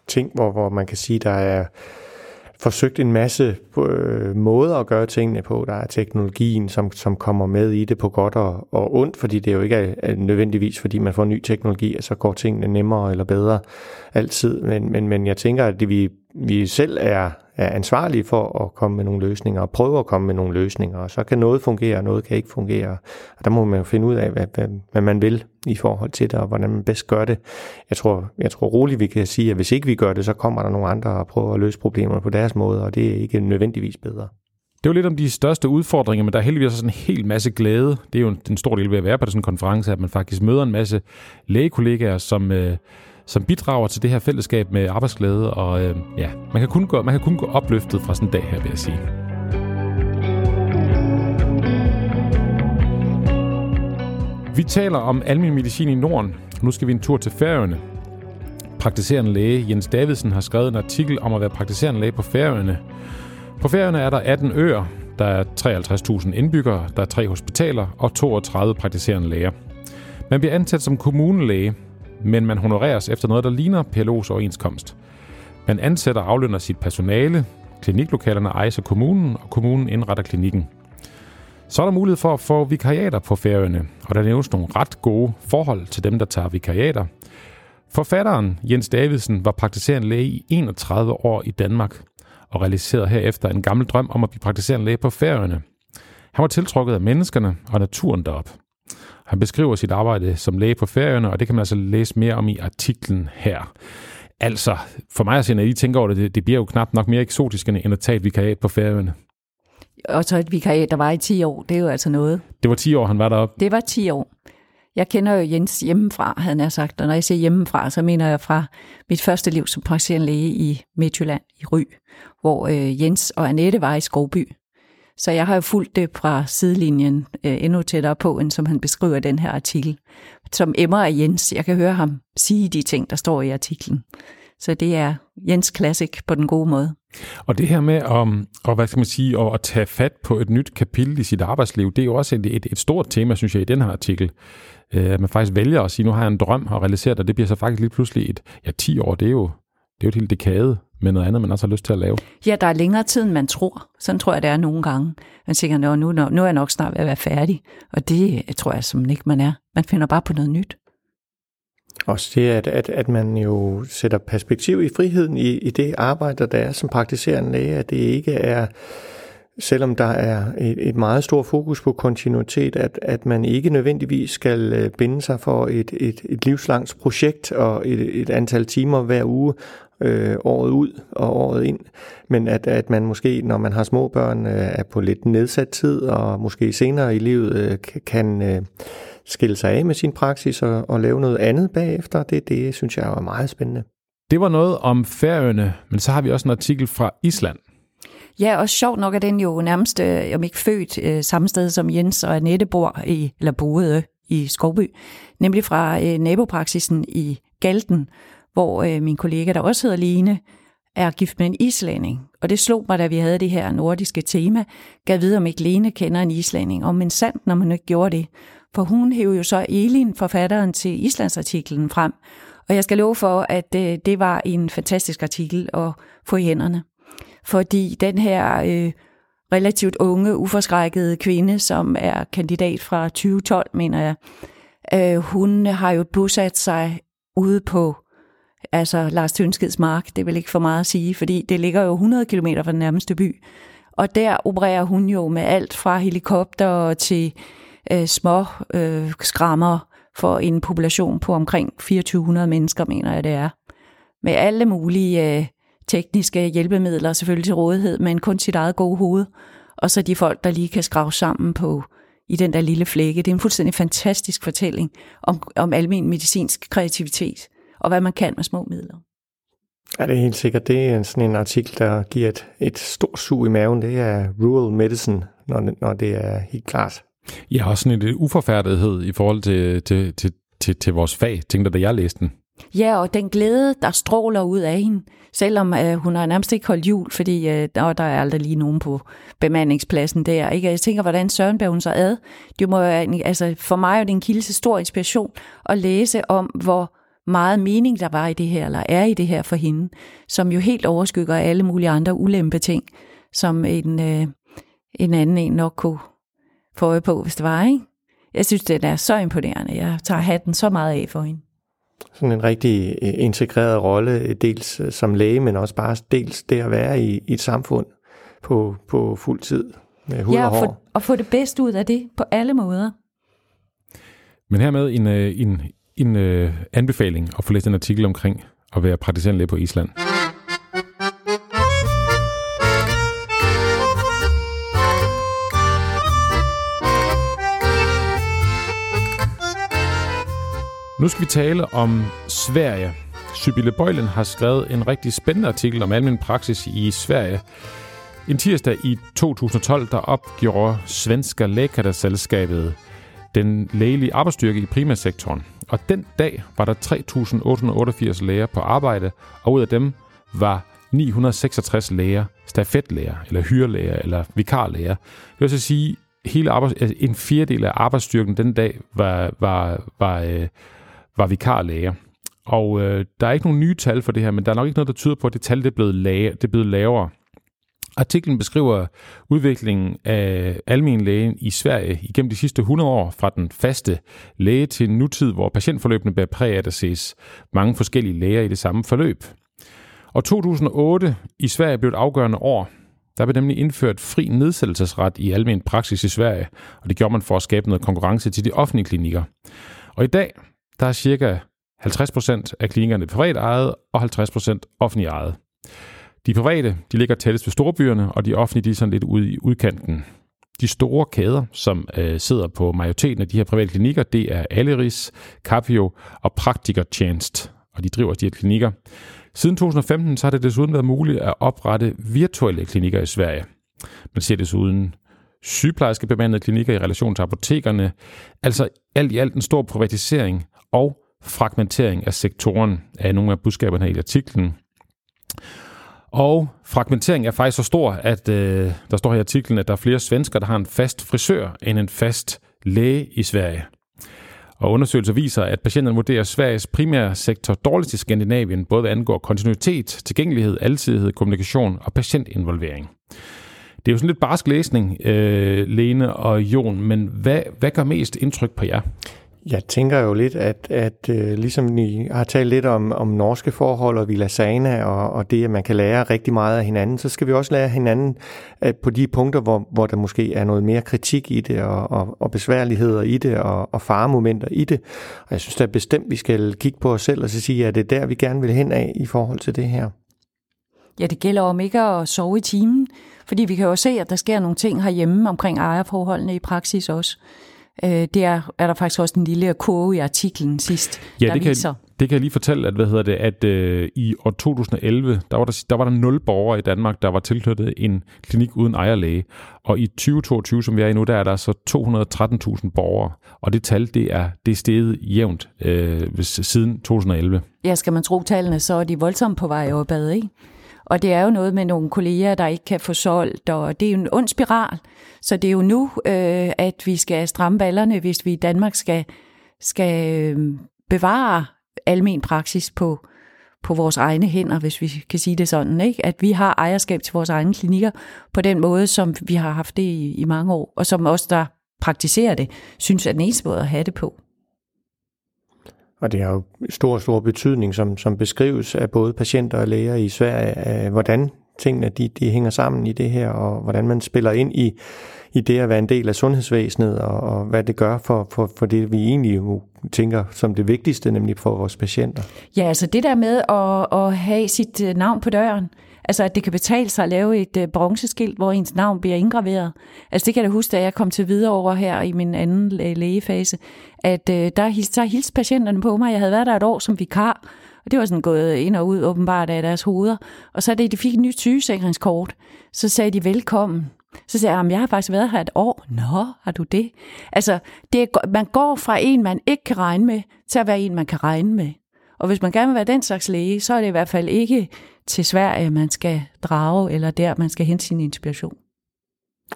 ting, hvor, hvor man kan sige, der er forsøgt en masse øh, måder at gøre tingene på. Der er teknologien, som, som kommer med i det på godt og, og ondt, fordi det jo ikke er, er nødvendigvis, fordi man får ny teknologi, at så går tingene nemmere eller bedre altid. Men, men, men jeg tænker, at det, vi, vi selv er er ansvarlige for at komme med nogle løsninger, og prøve at komme med nogle løsninger, og så kan noget fungere, og noget kan ikke fungere. Og der må man jo finde ud af, hvad, hvad, hvad man vil i forhold til det, og hvordan man bedst gør det. Jeg tror, jeg tror roligt, vi kan sige, at hvis ikke vi gør det, så kommer der nogle andre og prøver at løse problemerne på deres måde, og det er ikke nødvendigvis bedre. Det var lidt om de største udfordringer, men der er heldigvis også en hel masse glæde. Det er jo en stor del ved at være på sådan en konference, at man faktisk møder en masse lægekollegaer, som, øh, som bidrager til det her fællesskab med arbejdsglæde, og øh, ja, man kan, kun gå, man kan kun gå opløftet fra sådan en dag her, vil jeg sige. Vi taler om almindelig medicin i Norden. Nu skal vi en tur til Færøerne. Praktiserende læge Jens Davidsen har skrevet en artikel om at være praktiserende læge på Færøerne. På Færøerne er der 18 øer, der er 53.000 indbyggere, der er tre hospitaler og 32 praktiserende læger. Man bliver ansat som kommunelæge, men man honoreres efter noget, der ligner PLO's overenskomst. Man ansætter og aflønner sit personale, kliniklokalerne ejes af kommunen, og kommunen indretter klinikken. Så er der mulighed for at få vikariater på færøerne, og der nævnes nogle ret gode forhold til dem, der tager vikariater. Forfatteren Jens Davidsen var praktiserende læge i 31 år i Danmark, og realiserede herefter en gammel drøm om at blive praktiserende læge på færøerne. Han var tiltrukket af menneskerne og naturen derop. Han beskriver sit arbejde som læge på færøerne, og det kan man altså læse mere om i artiklen her. Altså, for mig at se, når I tænker over det, det, det bliver jo knap nok mere eksotisk end at tage et vikariat på færøerne. Og så et vikariat, der var i 10 år, det er jo altså noget. Det var 10 år, han var deroppe? Det var 10 år. Jeg kender jo Jens hjemmefra, havde han sagt, og når jeg siger hjemmefra, så mener jeg fra mit første liv som praktiserende læge i Midtjylland, i Ry, hvor øh, Jens og Annette var i Skovby. Så jeg har jo fulgt det fra sidelinjen øh, endnu tættere på, end som han beskriver den her artikel. Som Emma og Jens. Jeg kan høre ham sige de ting, der står i artiklen. Så det er Jens Classic på den gode måde. Og det her med at, og hvad skal man sige, at, at tage fat på et nyt kapitel i sit arbejdsliv, det er jo også et, et, et stort tema, synes jeg, i den her artikel. Øh, at man faktisk vælger at sige, nu har jeg en drøm og realiseret og det bliver så faktisk lige pludselig et, ja, 10 år, det er jo, det er jo et helt dekade med noget andet, man også har lyst til at lave. Ja, der er længere tid, end man tror. Sådan tror jeg, det er nogle gange. Man tænker, nu, nu, nu er jeg nok snart ved at være færdig. Og det tror jeg som ikke, man er. Man finder bare på noget nyt. Også det, at, at, at man jo sætter perspektiv i friheden i, i det arbejde, der er som praktiserende læge, at det ikke er, selvom der er et, et meget stort fokus på kontinuitet, at, at man ikke nødvendigvis skal øh, binde sig for et, et, et livslangt projekt og et, et antal timer hver uge, øh, året ud og året ind, men at, at man måske, når man har små børn, øh, er på lidt nedsat tid, og måske senere i livet øh, kan øh, skille sig af med sin praksis og, og lave noget andet bagefter, det, det synes jeg er meget spændende. Det var noget om Færøerne, men så har vi også en artikel fra Island. Ja, og sjovt nok er den jo nærmest, øh, om ikke født, øh, samme sted som Jens og Annette bor i, eller boede i Skovby, nemlig fra øh, nabopraksisen i Galten, hvor øh, min kollega, der også hedder Line, er gift med en islænding. Og det slog mig, da vi havde det her nordiske tema, gav videre, om ikke Lene kender en islænding. Og men sandt, når man ikke gjorde det. For hun hævde jo så Elin, forfatteren til Islandsartiklen, frem. Og jeg skal love for, at øh, det var en fantastisk artikel at få i hænderne. Fordi den her øh, relativt unge, uforskrækkede kvinde, som er kandidat fra 2012, mener jeg, øh, hun har jo bosat sig ude på altså Lars Tønskeds mark, det vil ikke for meget at sige, fordi det ligger jo 100 km fra den nærmeste by. Og der opererer hun jo med alt fra helikopter til øh, små øh, skrammer for en population på omkring 2400 mennesker, mener jeg det er. Med alle mulige øh, tekniske hjælpemidler selvfølgelig til rådighed, men kun sit eget gode hoved. Og så de folk, der lige kan skrave sammen på i den der lille flække. Det er en fuldstændig fantastisk fortælling om, om almen medicinsk kreativitet og hvad man kan med små midler. Ja, det er helt sikkert. Det er sådan en artikel, der giver et, et stort sug i maven. Det er rural medicine, når det, når det er helt klart. Ja, også sådan en uforfærdighed i forhold til, til, til, til, til vores fag, tænkte da jeg læste den. Ja, og den glæde, der stråler ud af hende, selvom øh, hun har nærmest ikke holdt jul, fordi øh, der, der er aldrig lige nogen på bemandingspladsen der. Ikke? Jeg tænker, hvordan Søren bærer hun så ad? Det må, altså, for mig er det en kilde til stor inspiration at læse om, hvor meget mening der var i det her, eller er i det her for hende, som jo helt overskygger alle mulige andre ulempe ting, som en, øh, en anden en nok kunne få øje på, hvis det var, ikke? Jeg synes, det er så imponerende. Jeg tager hatten så meget af for hende. Sådan en rigtig øh, integreret rolle, dels øh, som læge, men også bare dels det at være i, i et samfund på, på fuld tid med hud ja, og hår. For, og få det bedste ud af det på alle måder. Men hermed en, øh, en, en øh, anbefaling at få læst en artikel omkring at være praktiserende læge på Island. Nu skal vi tale om Sverige. Sybille Bøjlen har skrevet en rigtig spændende artikel om almindelig praksis i Sverige. En tirsdag i 2012, der opgjorde Svenska Läkaresällskapet den lægelige arbejdsstyrke i primærsektoren. Og den dag var der 3.888 læger på arbejde, og ud af dem var 966 læger stafetlæger, eller hyrelæger, eller vikarlæger. Det vil så sige, hele arbejds, altså en fjerdedel af arbejdsstyrken den dag var, var, var, øh, var vikarlæger. Og øh, der er ikke nogen nye tal for det her, men der er nok ikke noget, der tyder på, at det tal det er blevet, lave, det er blevet lavere. Artiklen beskriver udviklingen af almenlægen i Sverige igennem de sidste 100 år fra den faste læge til en nutid, hvor patientforløbene bærer præg af, at der ses mange forskellige læger i det samme forløb. Og 2008 i Sverige blev et afgørende år. Der blev nemlig indført fri nedsættelsesret i almen praksis i Sverige, og det gjorde man for at skabe noget konkurrence til de offentlige klinikker. Og i dag, der er cirka 50% af klinikkerne privat ejet og 50% offentligt ejet. De private, de ligger tættest ved storbyerne, og de offentlige, de er sådan lidt ude i udkanten. De store kæder, som øh, sidder på majoriteten af de her private klinikker, det er Aleris, Capio og Praktikertjenest, og de driver de her klinikker. Siden 2015 så har det desuden været muligt at oprette virtuelle klinikker i Sverige. Man ser desuden sygeplejerske bemandede klinikker i relation til apotekerne, altså alt i alt en stor privatisering og fragmentering af sektoren af nogle af budskaberne her i artiklen. Og fragmentering er faktisk så stor, at øh, der står her i artiklen, at der er flere svensker, der har en fast frisør end en fast læge i Sverige. Og undersøgelser viser, at patienterne vurderer Sveriges primære sektor dårligst i Skandinavien, både hvad angår kontinuitet, tilgængelighed, alsidighed, kommunikation og patientinvolvering. Det er jo sådan lidt barsk læsning, øh, Lene og Jon, men hvad, hvad gør mest indtryk på jer? Jeg tænker jo lidt, at, at øh, ligesom I har talt lidt om, om norske forhold og Villa Sana og, og det, at man kan lære rigtig meget af hinanden, så skal vi også lære hinanden uh, på de punkter, hvor, hvor der måske er noget mere kritik i det og, og, og besværligheder i det og, og faremomenter i det. Og jeg synes da bestemt, vi skal kigge på os selv og så sige, at det er der, vi gerne vil hen af i forhold til det her. Ja, det gælder om ikke at sove i timen, fordi vi kan jo se, at der sker nogle ting herhjemme omkring ejerforholdene i praksis også. Øh, det er, er der faktisk også en lille kurve i artiklen sidst, ja, der det kan, viser. det kan jeg lige fortælle, at, hvad hedder det, at øh, i år 2011, der var, der, der var der nul borgere i Danmark, der var tilknyttet en klinik uden ejerlæge. Og i 2022, som vi er i nu, der er der så 213.000 borgere. Og det tal, det er, det er steget jævnt øh, siden 2011. Ja, skal man tro tallene, så er de voldsomt på vej opad, ikke? Og det er jo noget med nogle kolleger, der ikke kan få solgt, og det er jo en ond spiral. Så det er jo nu, øh, at vi skal stramme ballerne, hvis vi i Danmark skal, skal øh, bevare almen praksis på, på vores egne hænder, hvis vi kan sige det sådan. Ikke? At vi har ejerskab til vores egne klinikker på den måde, som vi har haft det i, i mange år, og som os, der praktiserer det, synes er den eneste måde at have det på. Og det har jo stor, stor betydning, som, som beskrives af både patienter og læger i Sverige, af hvordan tingene de, de hænger sammen i det her, og hvordan man spiller ind i, i det at være en del af sundhedsvæsenet, og, og hvad det gør for, for, for det, vi egentlig jo tænker som det vigtigste, nemlig for vores patienter. Ja, altså det der med at, at have sit øh, navn på døren, Altså, at det kan betale sig at lave et øh, bronzeskilt, hvor ens navn bliver indgraveret. Altså, det kan jeg da huske, da jeg kom til videre over her i min anden øh, lægefase, at øh, der, hils, der hilste patienterne på mig. Jeg havde været der et år som vikar, og det var sådan gået ind og ud åbenbart af deres hoveder. Og så da de fik et nyt sygesikringskort, så sagde de velkommen. Så sagde jeg, jeg har faktisk været her et år. Nå, har du det? Altså, det er, man går fra en, man ikke kan regne med, til at være en, man kan regne med. Og hvis man gerne vil være den slags læge, så er det i hvert fald ikke til Sverige, man skal drage, eller der, man skal hente sin inspiration.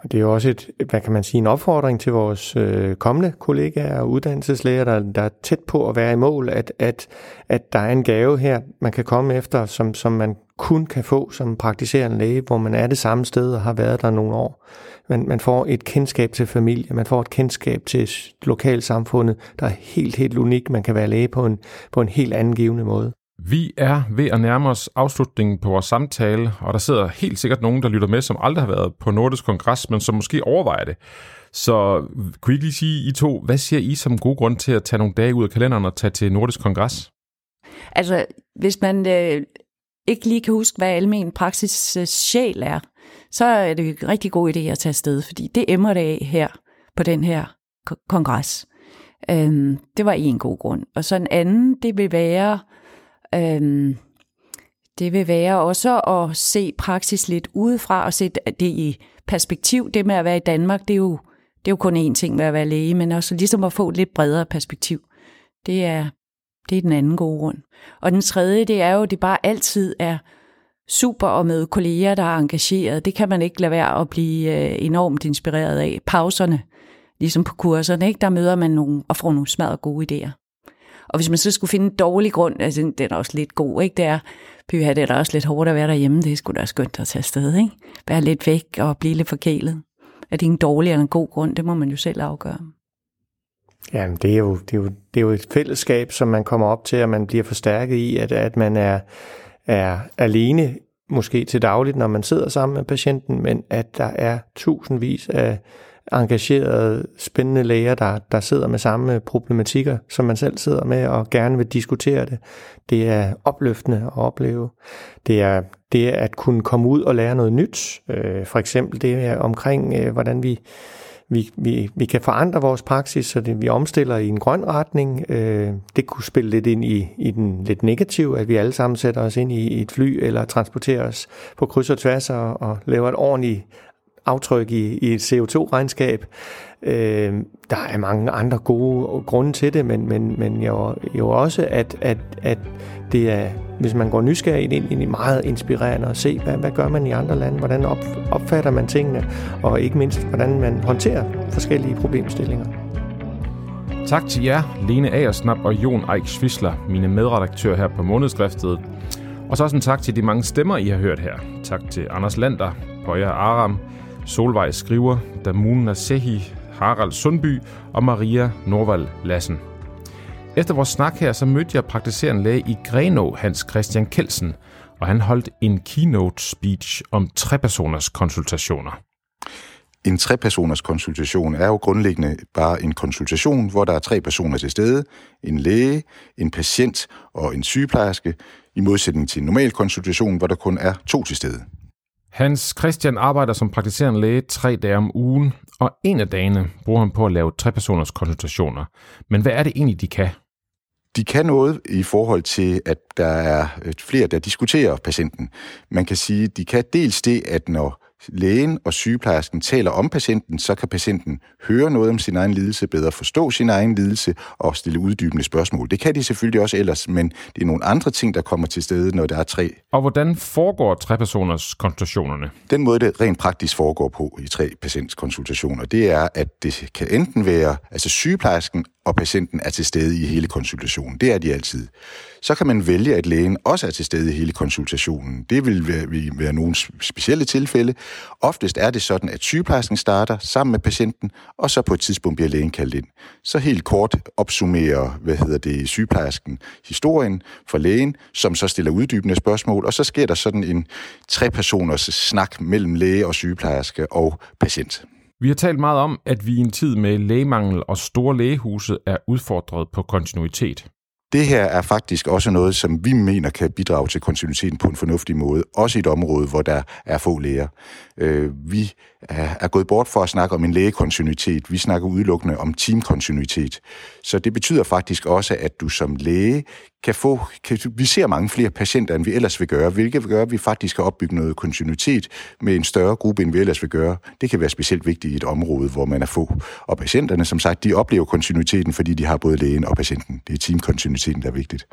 Det er jo også et, hvad kan man sige, en opfordring til vores øh, kommende kollegaer og uddannelseslæger, der, der er tæt på at være i mål, at, at, at der er en gave her, man kan komme efter, som, som man kun kan få som praktiserende læge, hvor man er det samme sted og har været der nogle år. Man, man får et kendskab til familie, man får et kendskab til lokalsamfundet, der er helt, helt unikt. Man kan være læge på en, på en helt anden givende måde. Vi er ved at nærme os afslutningen på vores samtale, og der sidder helt sikkert nogen, der lytter med, som aldrig har været på Nordisk Kongres, men som måske overvejer det. Så kunne I ikke lige sige, I to, hvad siger I som god grund til at tage nogle dage ud af kalenderen og tage til Nordisk Kongres? Altså, hvis man øh, ikke lige kan huske, hvad almen praksis øh, sjæl er, så er det en rigtig god idé at tage afsted, fordi det emmer det af her på den her kongres. Øhm, det var en god grund. Og så en anden, det vil være Øhm, det vil være også at se praksis lidt udefra og se det i perspektiv. Det med at være i Danmark, det er jo, det er jo kun én ting med at være læge, men også ligesom at få et lidt bredere perspektiv. Det er, det er den anden gode grund. Og den tredje, det er jo, at det bare altid er super og med kolleger, der er engageret. Det kan man ikke lade være at blive øh, enormt inspireret af. Pauserne, ligesom på kurserne, ikke? der møder man nogle, og får nogle smadret gode idéer. Og hvis man så skulle finde en dårlig grund, altså den er også lidt god, ikke? Det er, pyha, det er da også lidt hårdt at være derhjemme, det er sgu da også skønt at tage afsted, ikke? Være lidt væk og blive lidt forkælet. Er det en dårlig eller en god grund, det må man jo selv afgøre. Ja, det er, jo, det, er jo, det er jo et fællesskab, som man kommer op til, og man bliver forstærket i, at, at man er, er alene måske til dagligt, når man sidder sammen med patienten, men at der er tusindvis af engagerede, spændende læger, der, der sidder med samme problematikker, som man selv sidder med og gerne vil diskutere det. Det er opløftende at opleve. Det er det at kunne komme ud og lære noget nyt. Øh, for eksempel det er omkring, øh, hvordan vi vi, vi, vi kan forandre vores praksis, så det, vi omstiller i en grøn retning. Øh, det kunne spille lidt ind i, i den lidt negative, at vi alle sammen sætter os ind i, i et fly eller transporterer os på kryds og tværs og, og laver et ordentligt aftryk i, i et CO2-regnskab. Øh, der er mange andre gode grunde til det, men, men, men jo, jo også, at, at, at det er, hvis man går nysgerrigt ind, ind i meget inspirerende at se, hvad, hvad gør man i andre lande, hvordan op, opfatter man tingene, og ikke mindst, hvordan man håndterer forskellige problemstillinger. Tak til jer, Lene Agersnap og Jon Eik Schwisler, mine medredaktører her på Månedskriftet. Og så også en tak til de mange stemmer, I har hørt her. Tak til Anders Lander, Bøjer Aram, Solvej Skriver, Damun Nasehi, Harald Sundby og Maria Norvald Lassen. Efter vores snak her, så mødte jeg praktiserende læge i Grenå, Hans Christian Kelsen, og han holdt en keynote speech om trepersoners konsultationer. En trepersoners konsultation er jo grundlæggende bare en konsultation, hvor der er tre personer til stede. En læge, en patient og en sygeplejerske, i modsætning til en normal konsultation, hvor der kun er to til stede. Hans Christian arbejder som praktiserende læge tre dage om ugen, og en af dagene bruger han på at lave trepersoners konsultationer. Men hvad er det egentlig, de kan? De kan noget i forhold til, at der er øh, flere, der diskuterer patienten. Man kan sige, de kan dels det, at når lægen og sygeplejersken taler om patienten, så kan patienten høre noget om sin egen lidelse, bedre forstå sin egen lidelse og stille uddybende spørgsmål. Det kan de selvfølgelig også ellers, men det er nogle andre ting, der kommer til stede, når der er tre. Og hvordan foregår trepersoners konsultationerne? Den måde, det rent praktisk foregår på i tre patientskonsultationer, det er, at det kan enten være, altså sygeplejersken og patienten er til stede i hele konsultationen. Det er de altid. Så kan man vælge, at lægen også er til stede i hele konsultationen. Det vil være, vil være nogle specielle tilfælde. Oftest er det sådan, at sygeplejersken starter sammen med patienten, og så på et tidspunkt bliver lægen kaldt ind. Så helt kort opsummerer, hvad hedder det, sygeplejersken historien for lægen, som så stiller uddybende spørgsmål, og så sker der sådan en tre-personers snak mellem læge og sygeplejerske og patient. Vi har talt meget om, at vi i en tid med lægemangel og store lægehuse er udfordret på kontinuitet. Det her er faktisk også noget, som vi mener kan bidrage til kontinuiteten på en fornuftig måde, også i et område, hvor der er få læger. Øh, vi er gået bort for at snakke om en lægekontinuitet. Vi snakker udelukkende om teamkontinuitet. Så det betyder faktisk også, at du som læge kan få... Kan, vi ser mange flere patienter, end vi ellers vil gøre, hvilket vil gøre, at vi faktisk kan opbygge noget kontinuitet med en større gruppe, end vi ellers vil gøre. Det kan være specielt vigtigt i et område, hvor man er få. Og patienterne, som sagt, de oplever kontinuiteten, fordi de har både lægen og patienten. Det er teamkontinuitet kontinuiteten, der er vigtigt.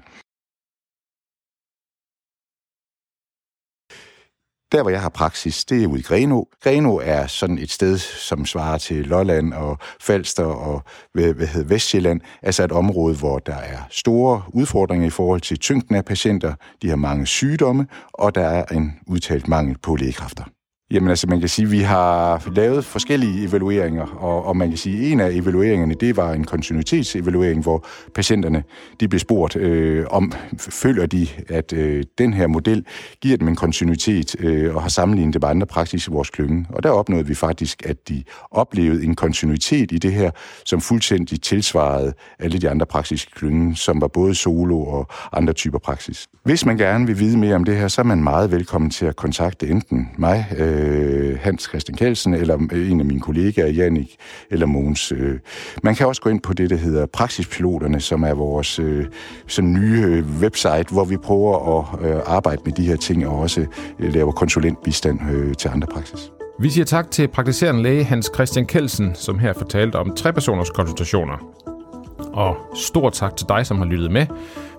Der, hvor jeg har praksis, det er ude i Greno. Greno er sådan et sted, som svarer til Lolland og Falster og hvad, hvad hedder Vestjylland. Altså et område, hvor der er store udfordringer i forhold til tyngden af patienter. De har mange sygdomme, og der er en udtalt mangel på lægekræfter. Jamen altså, man kan sige, at vi har lavet forskellige evalueringer, og, og man kan sige, at en af evalueringerne, det var en kontinuitetsevaluering, hvor patienterne de blev spurgt øh, om, føler de, at øh, den her model giver dem en kontinuitet, øh, og har sammenlignet det med andre praksis i vores klynge. Og der opnåede vi faktisk, at de oplevede en kontinuitet i det her, som fuldstændig tilsvarede alle de andre praksis i klyngen, som var både solo og andre typer praksis. Hvis man gerne vil vide mere om det her, så er man meget velkommen til at kontakte enten mig, øh, øh, Hans Christian Kelsen, eller øh, en af mine kollegaer, Jannik eller Mogens. Øh. Man kan også gå ind på det, der hedder Praksispiloterne, som er vores øh, sådan nye øh, website, hvor vi prøver at øh, arbejde med de her ting og også øh, lave konsulentbistand øh, til andre praksis. Vi siger tak til praktiserende læge Hans Christian Kelsen, som her fortalte om trepersoners konsultationer. Og stor tak til dig, som har lyttet med.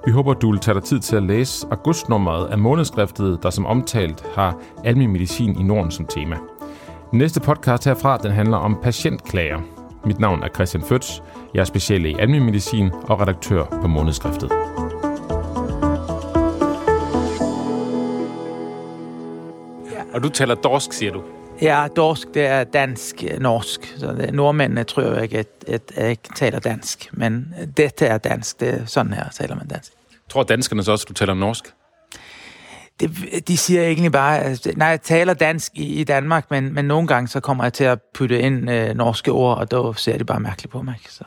Vi håber, du vil tage dig tid til at læse augustnummeret af månedskriftet, der som omtalt har almindelig medicin i Norden som tema. Næste podcast herfra, den handler om patientklager. Mit navn er Christian Føds. Jeg er speciale i almindelig medicin og redaktør på månedskriftet. Og du taler dorsk, siger du? Ja, dorsk, det er dansk-norsk. Så det, nordmændene tror jeg ikke, at, at jeg ikke taler dansk. Men dette er dansk. Det er sådan her taler man dansk. Tror danskerne så også, at du taler norsk? det, de siger egentlig bare, at nej, jeg taler dansk i, i Danmark, men, men nogle gange så kommer jeg til at putte ind øh, norske ord, og då ser de bare mærkeligt på mig. Så.